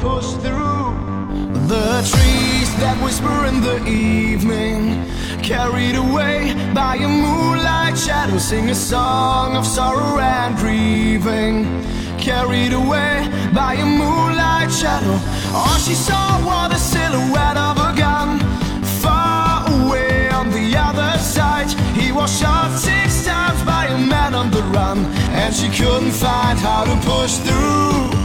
push through. The trees that whisper in the evening, carried away by a moonlight shadow, sing a song of sorrow and grieving. Carried away by a moonlight shadow, all she saw was the silhouette of a gun. Far away on the other side, he was shot six times by a man on the run, and she couldn't find how to push through.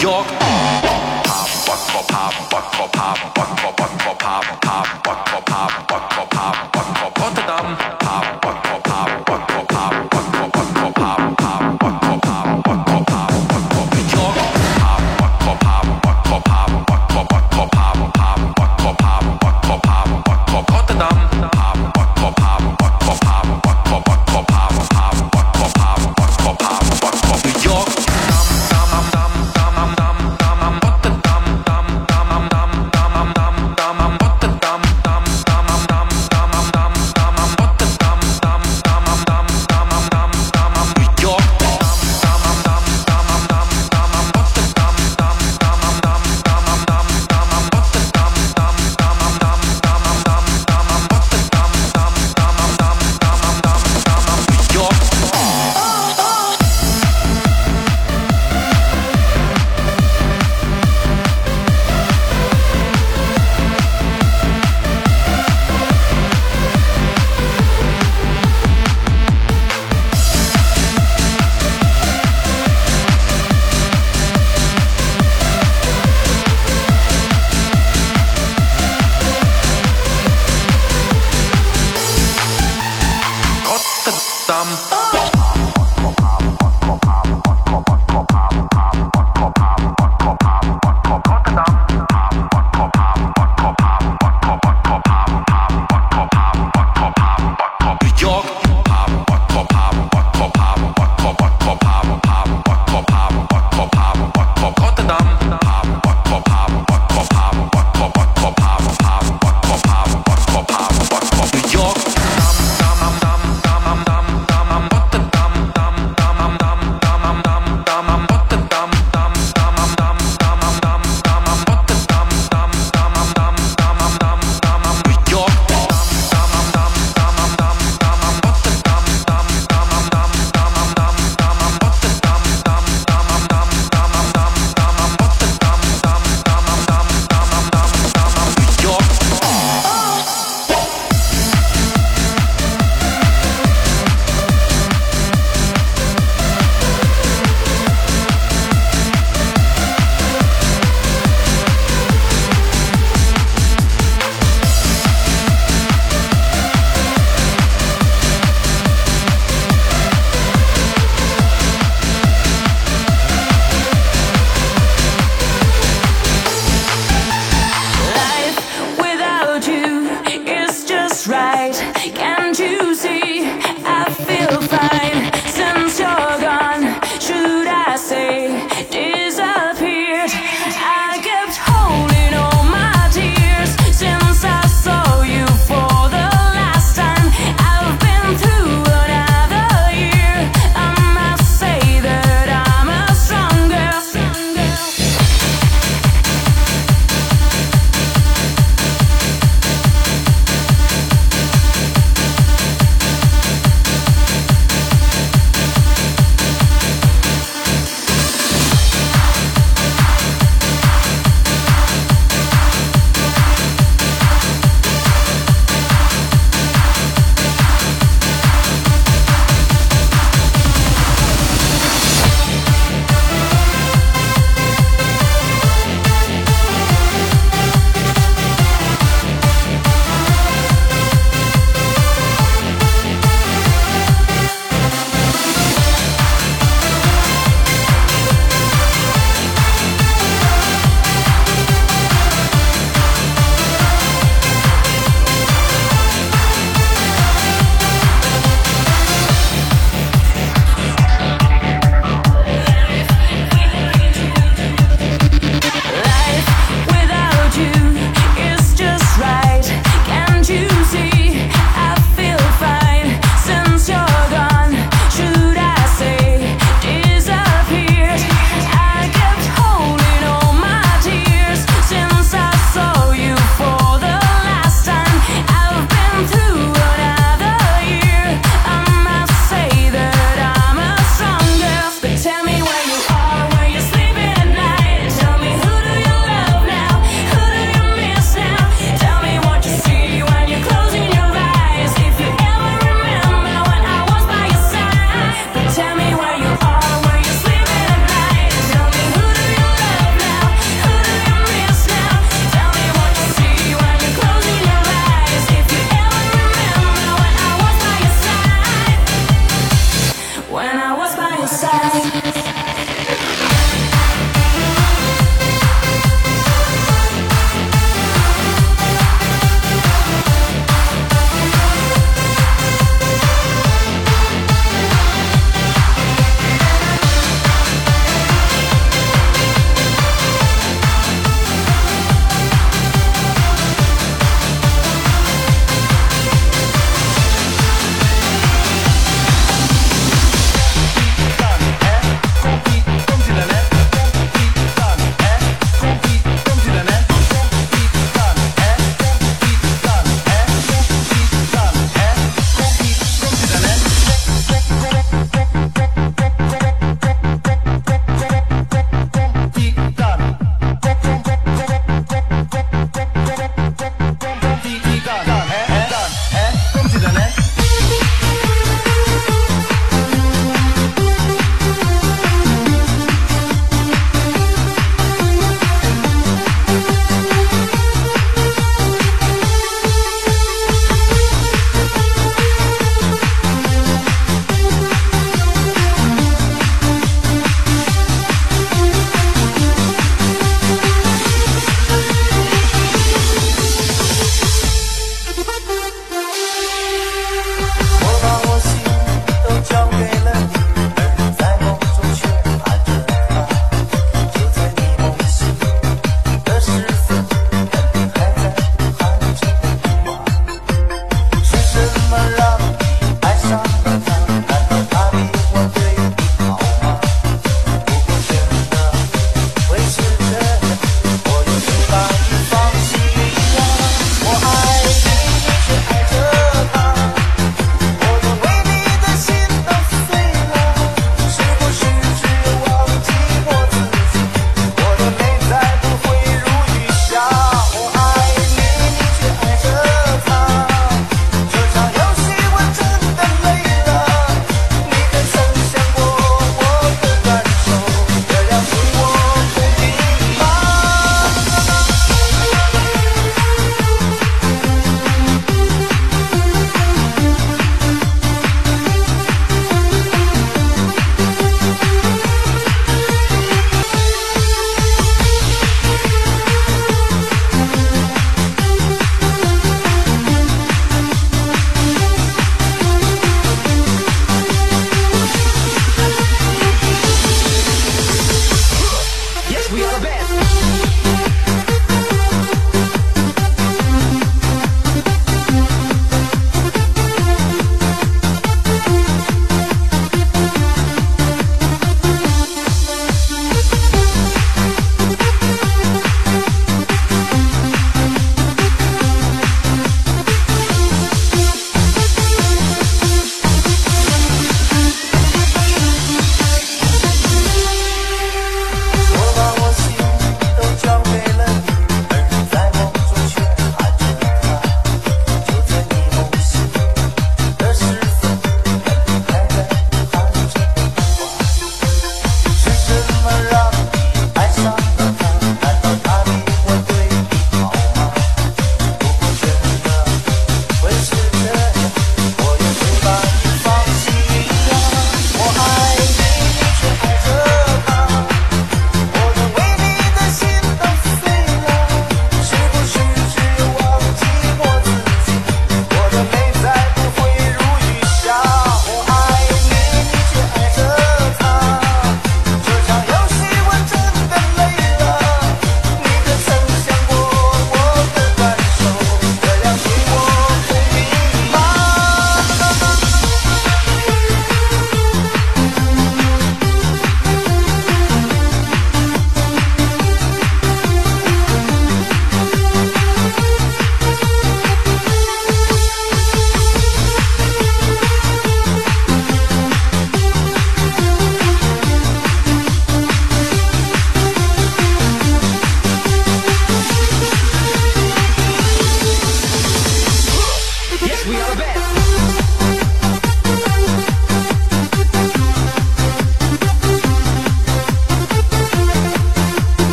York. Rotterdam.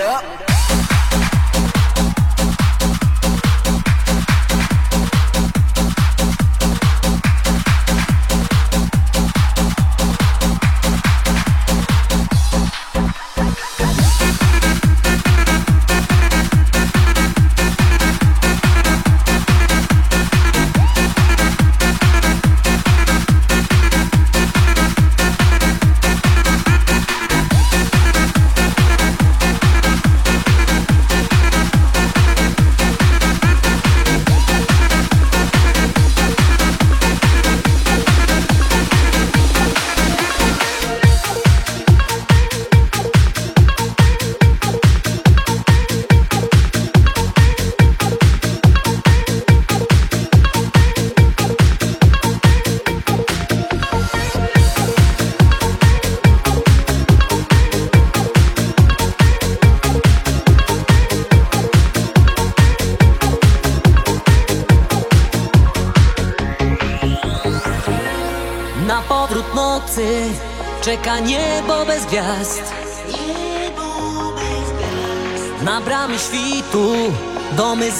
up.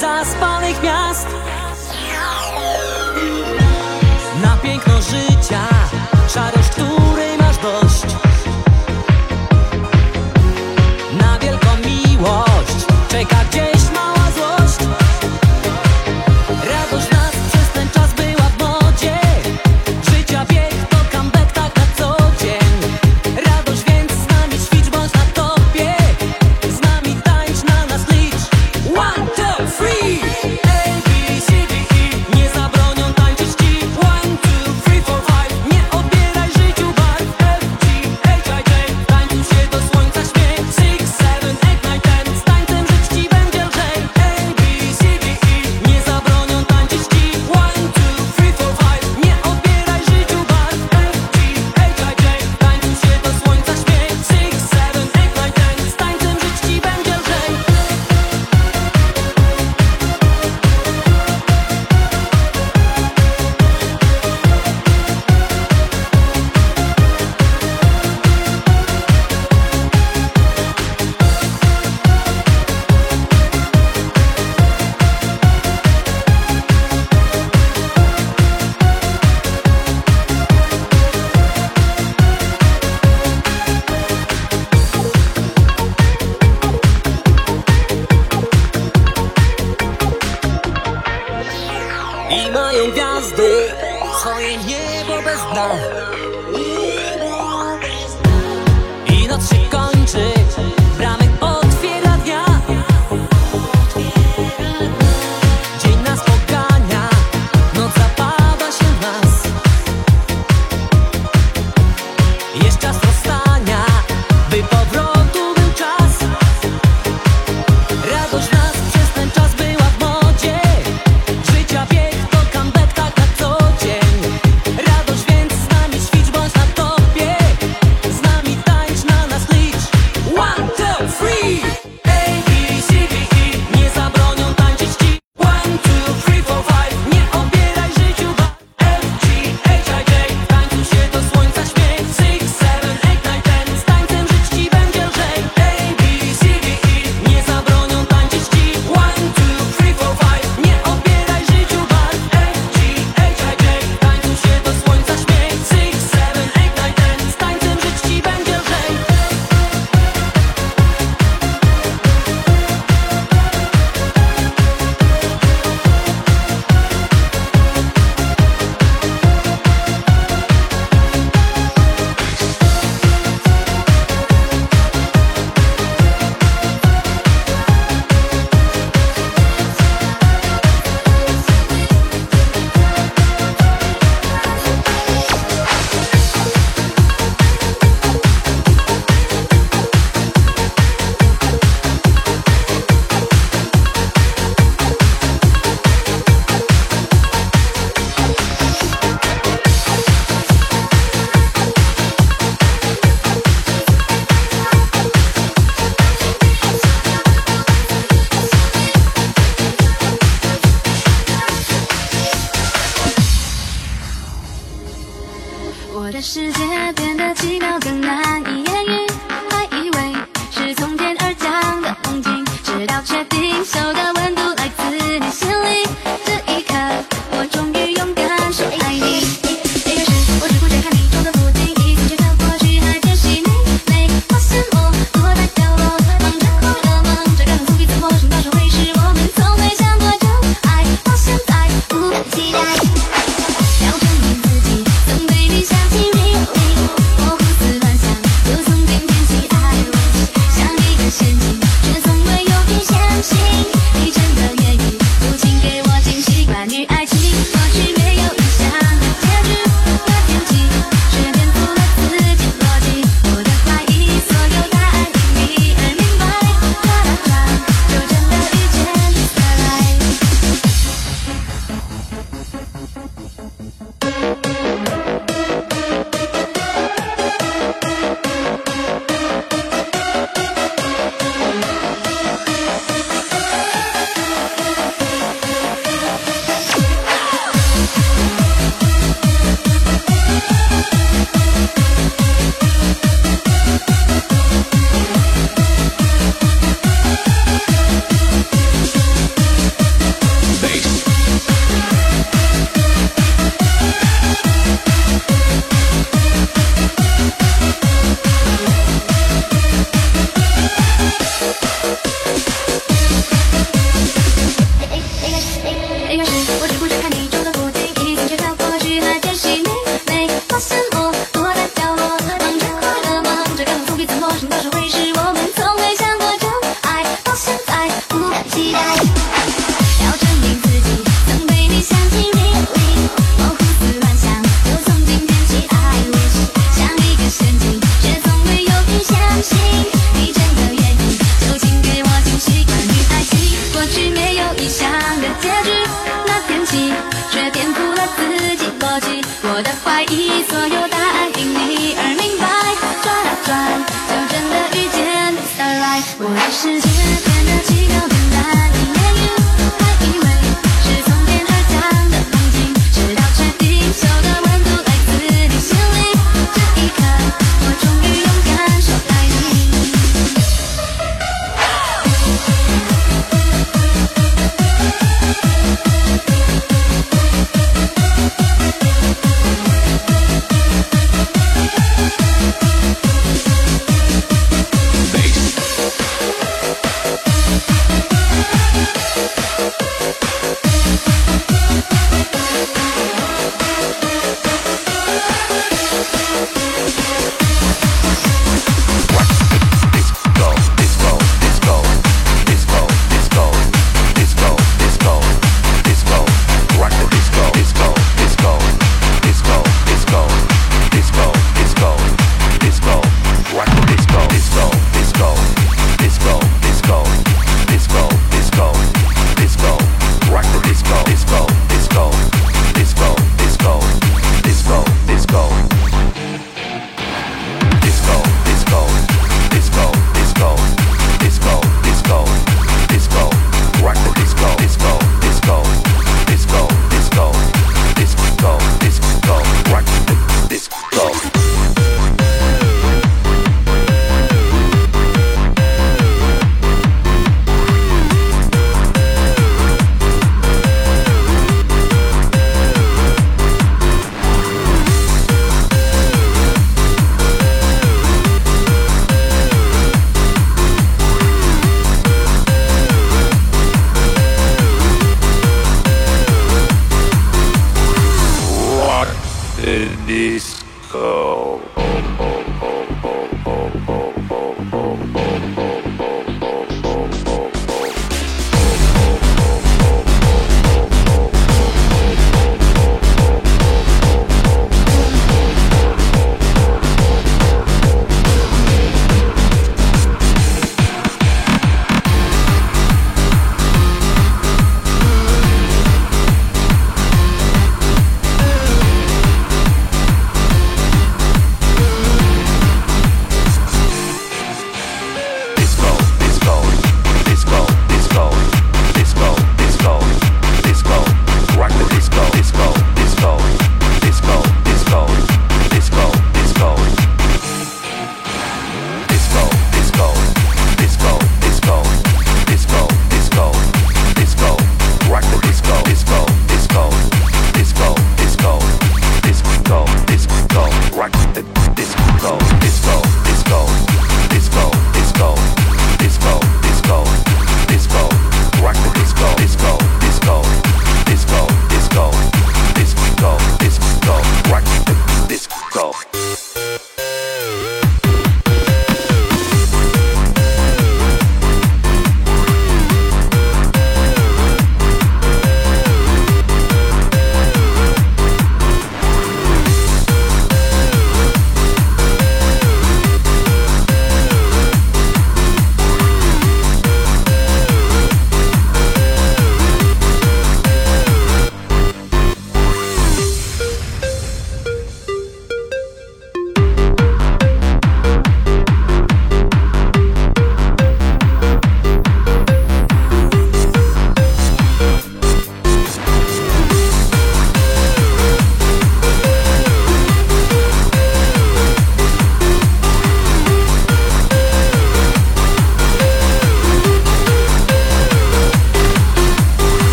zaspalnych miast. Na piękno życia, szarość, której masz dość. Na wielką miłość, czeka gdzieś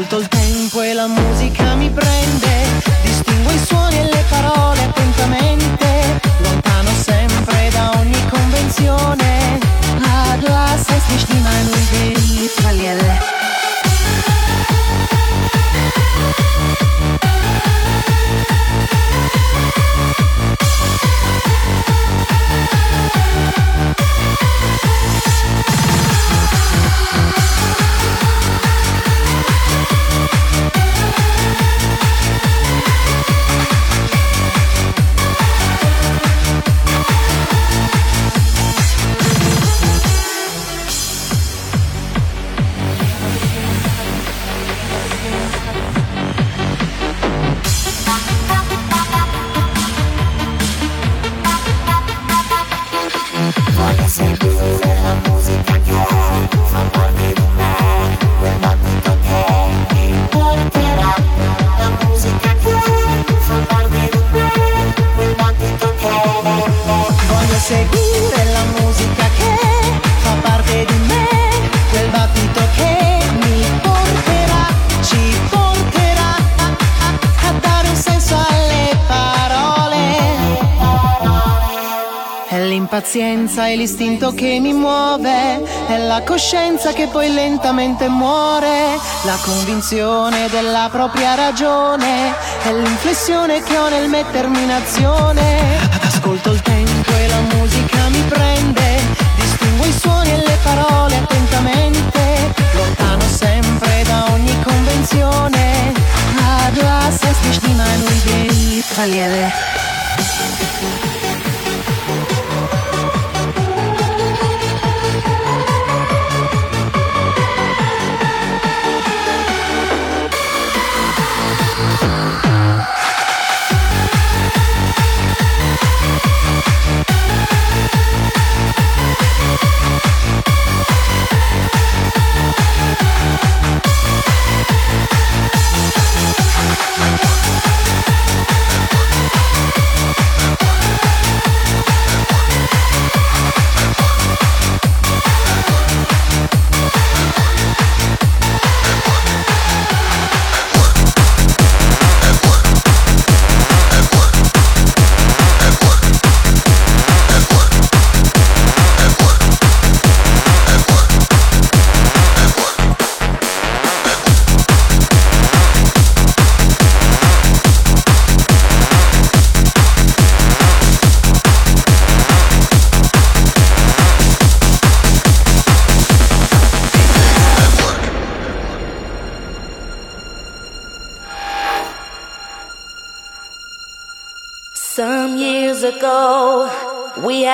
Ascolto il tempo e la musica mi prende, distingo i suoni e le parole attentamente, lontano sempre da ogni convenzione. Adla, sei stich di manu, l'istinto che mi muove, è la coscienza che poi lentamente muore, la convinzione della propria ragione, è l'inflessione che ho nel mettermi in azione. Ascolto il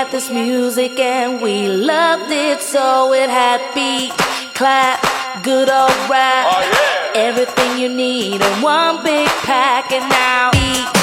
had this music and we loved it so it had beat, clap, good old oh, rap, everything you need in one big pack. And now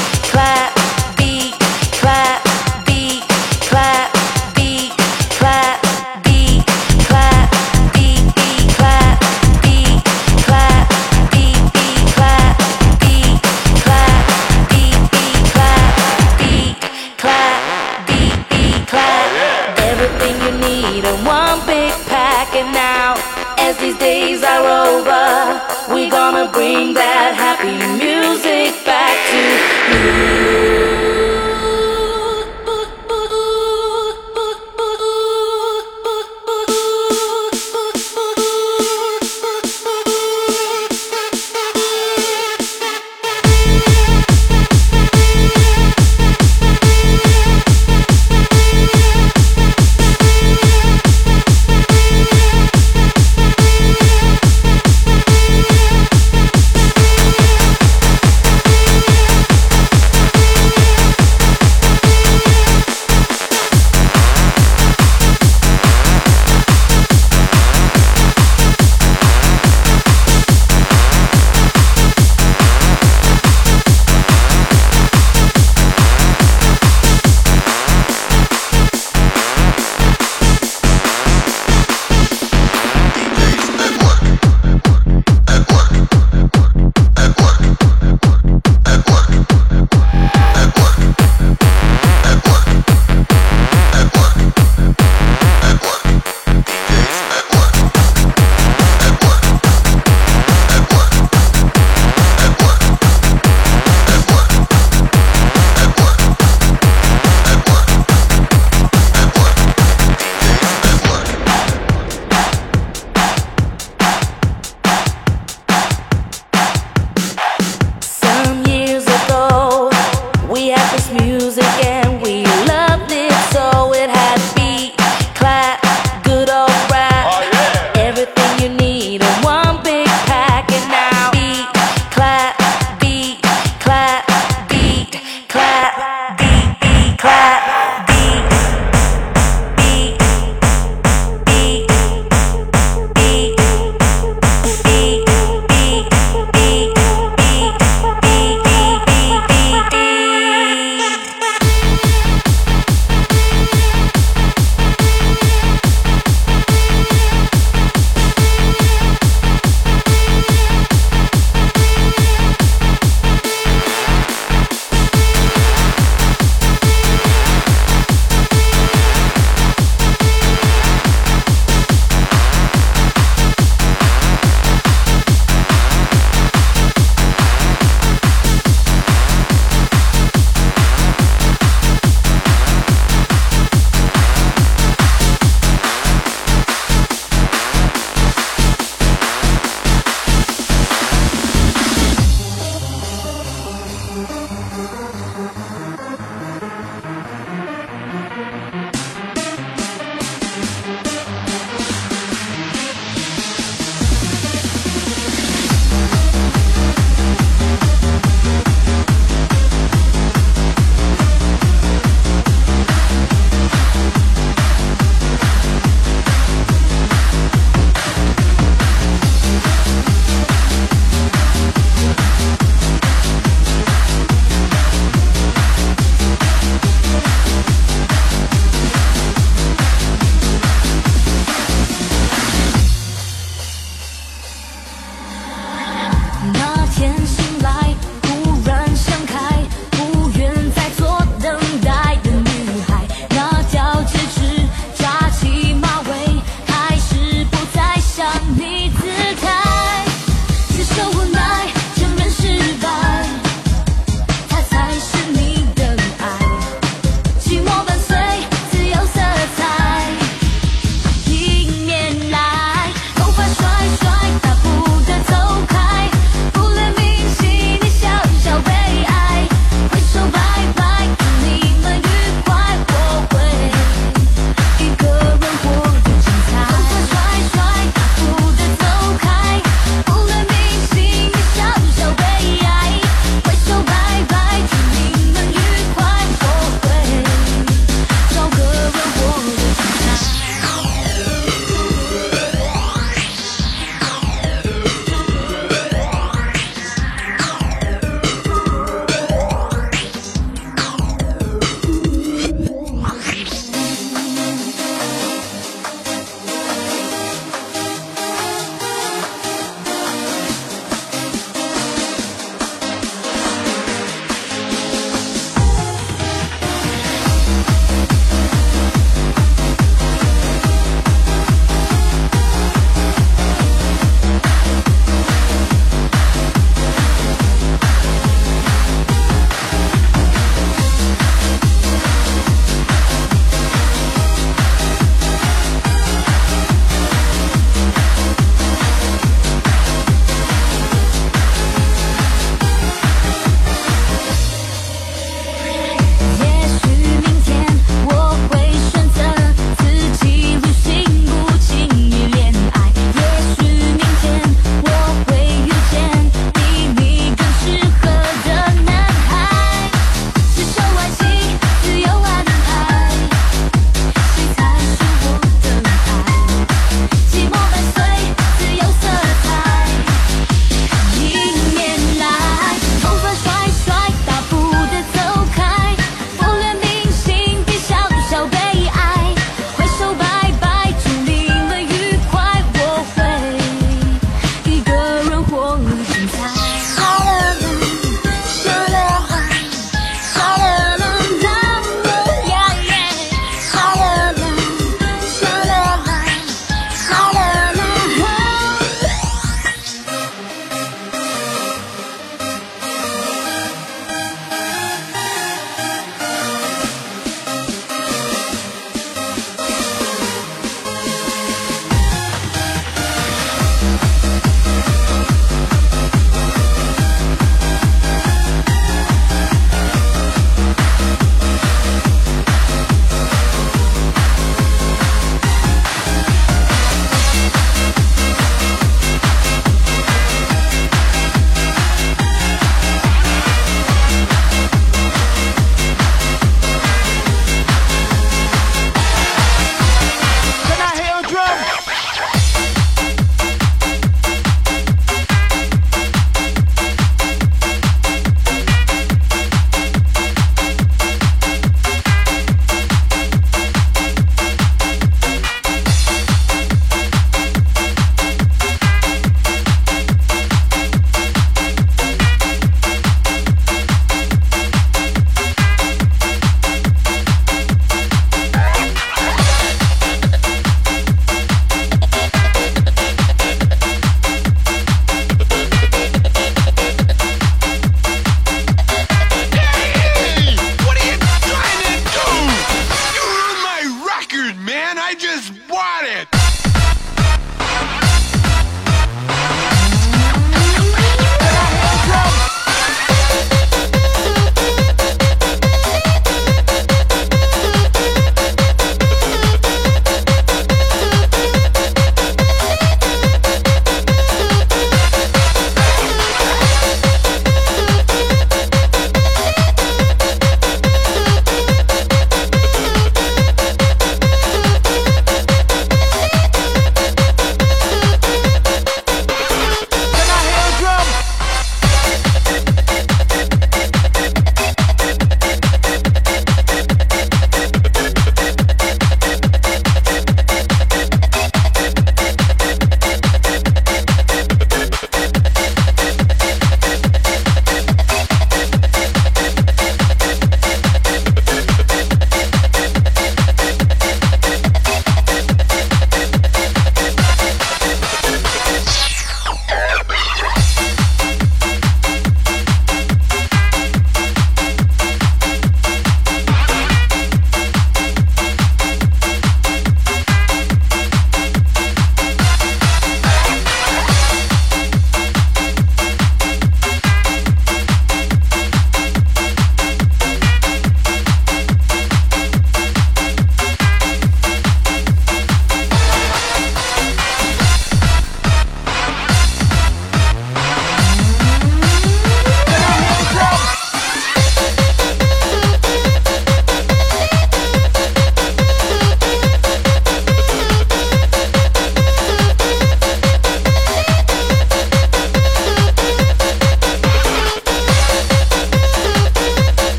I just want it.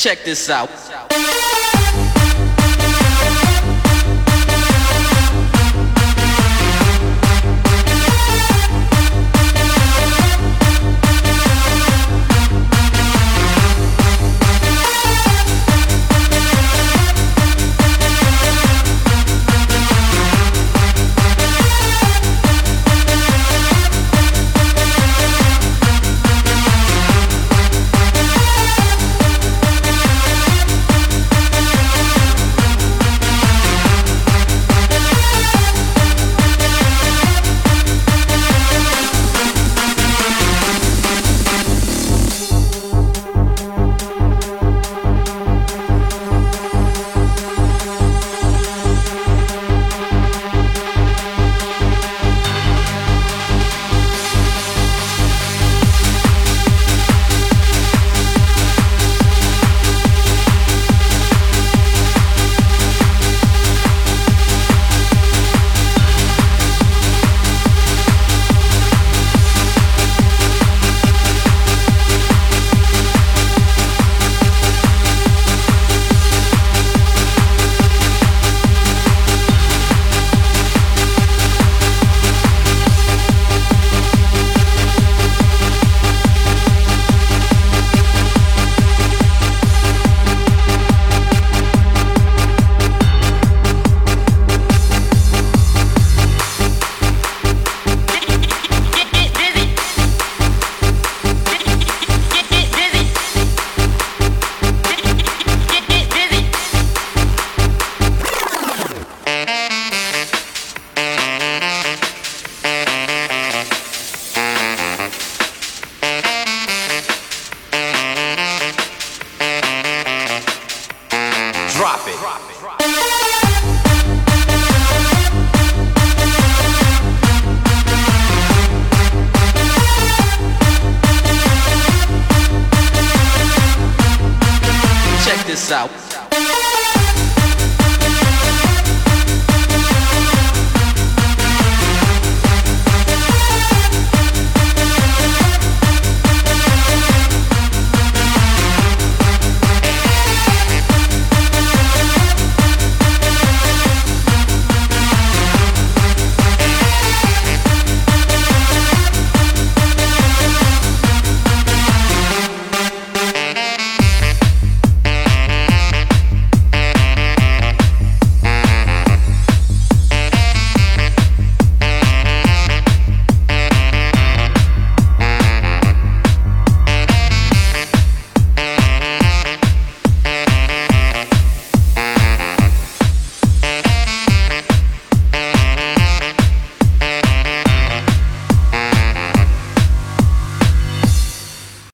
Check this out.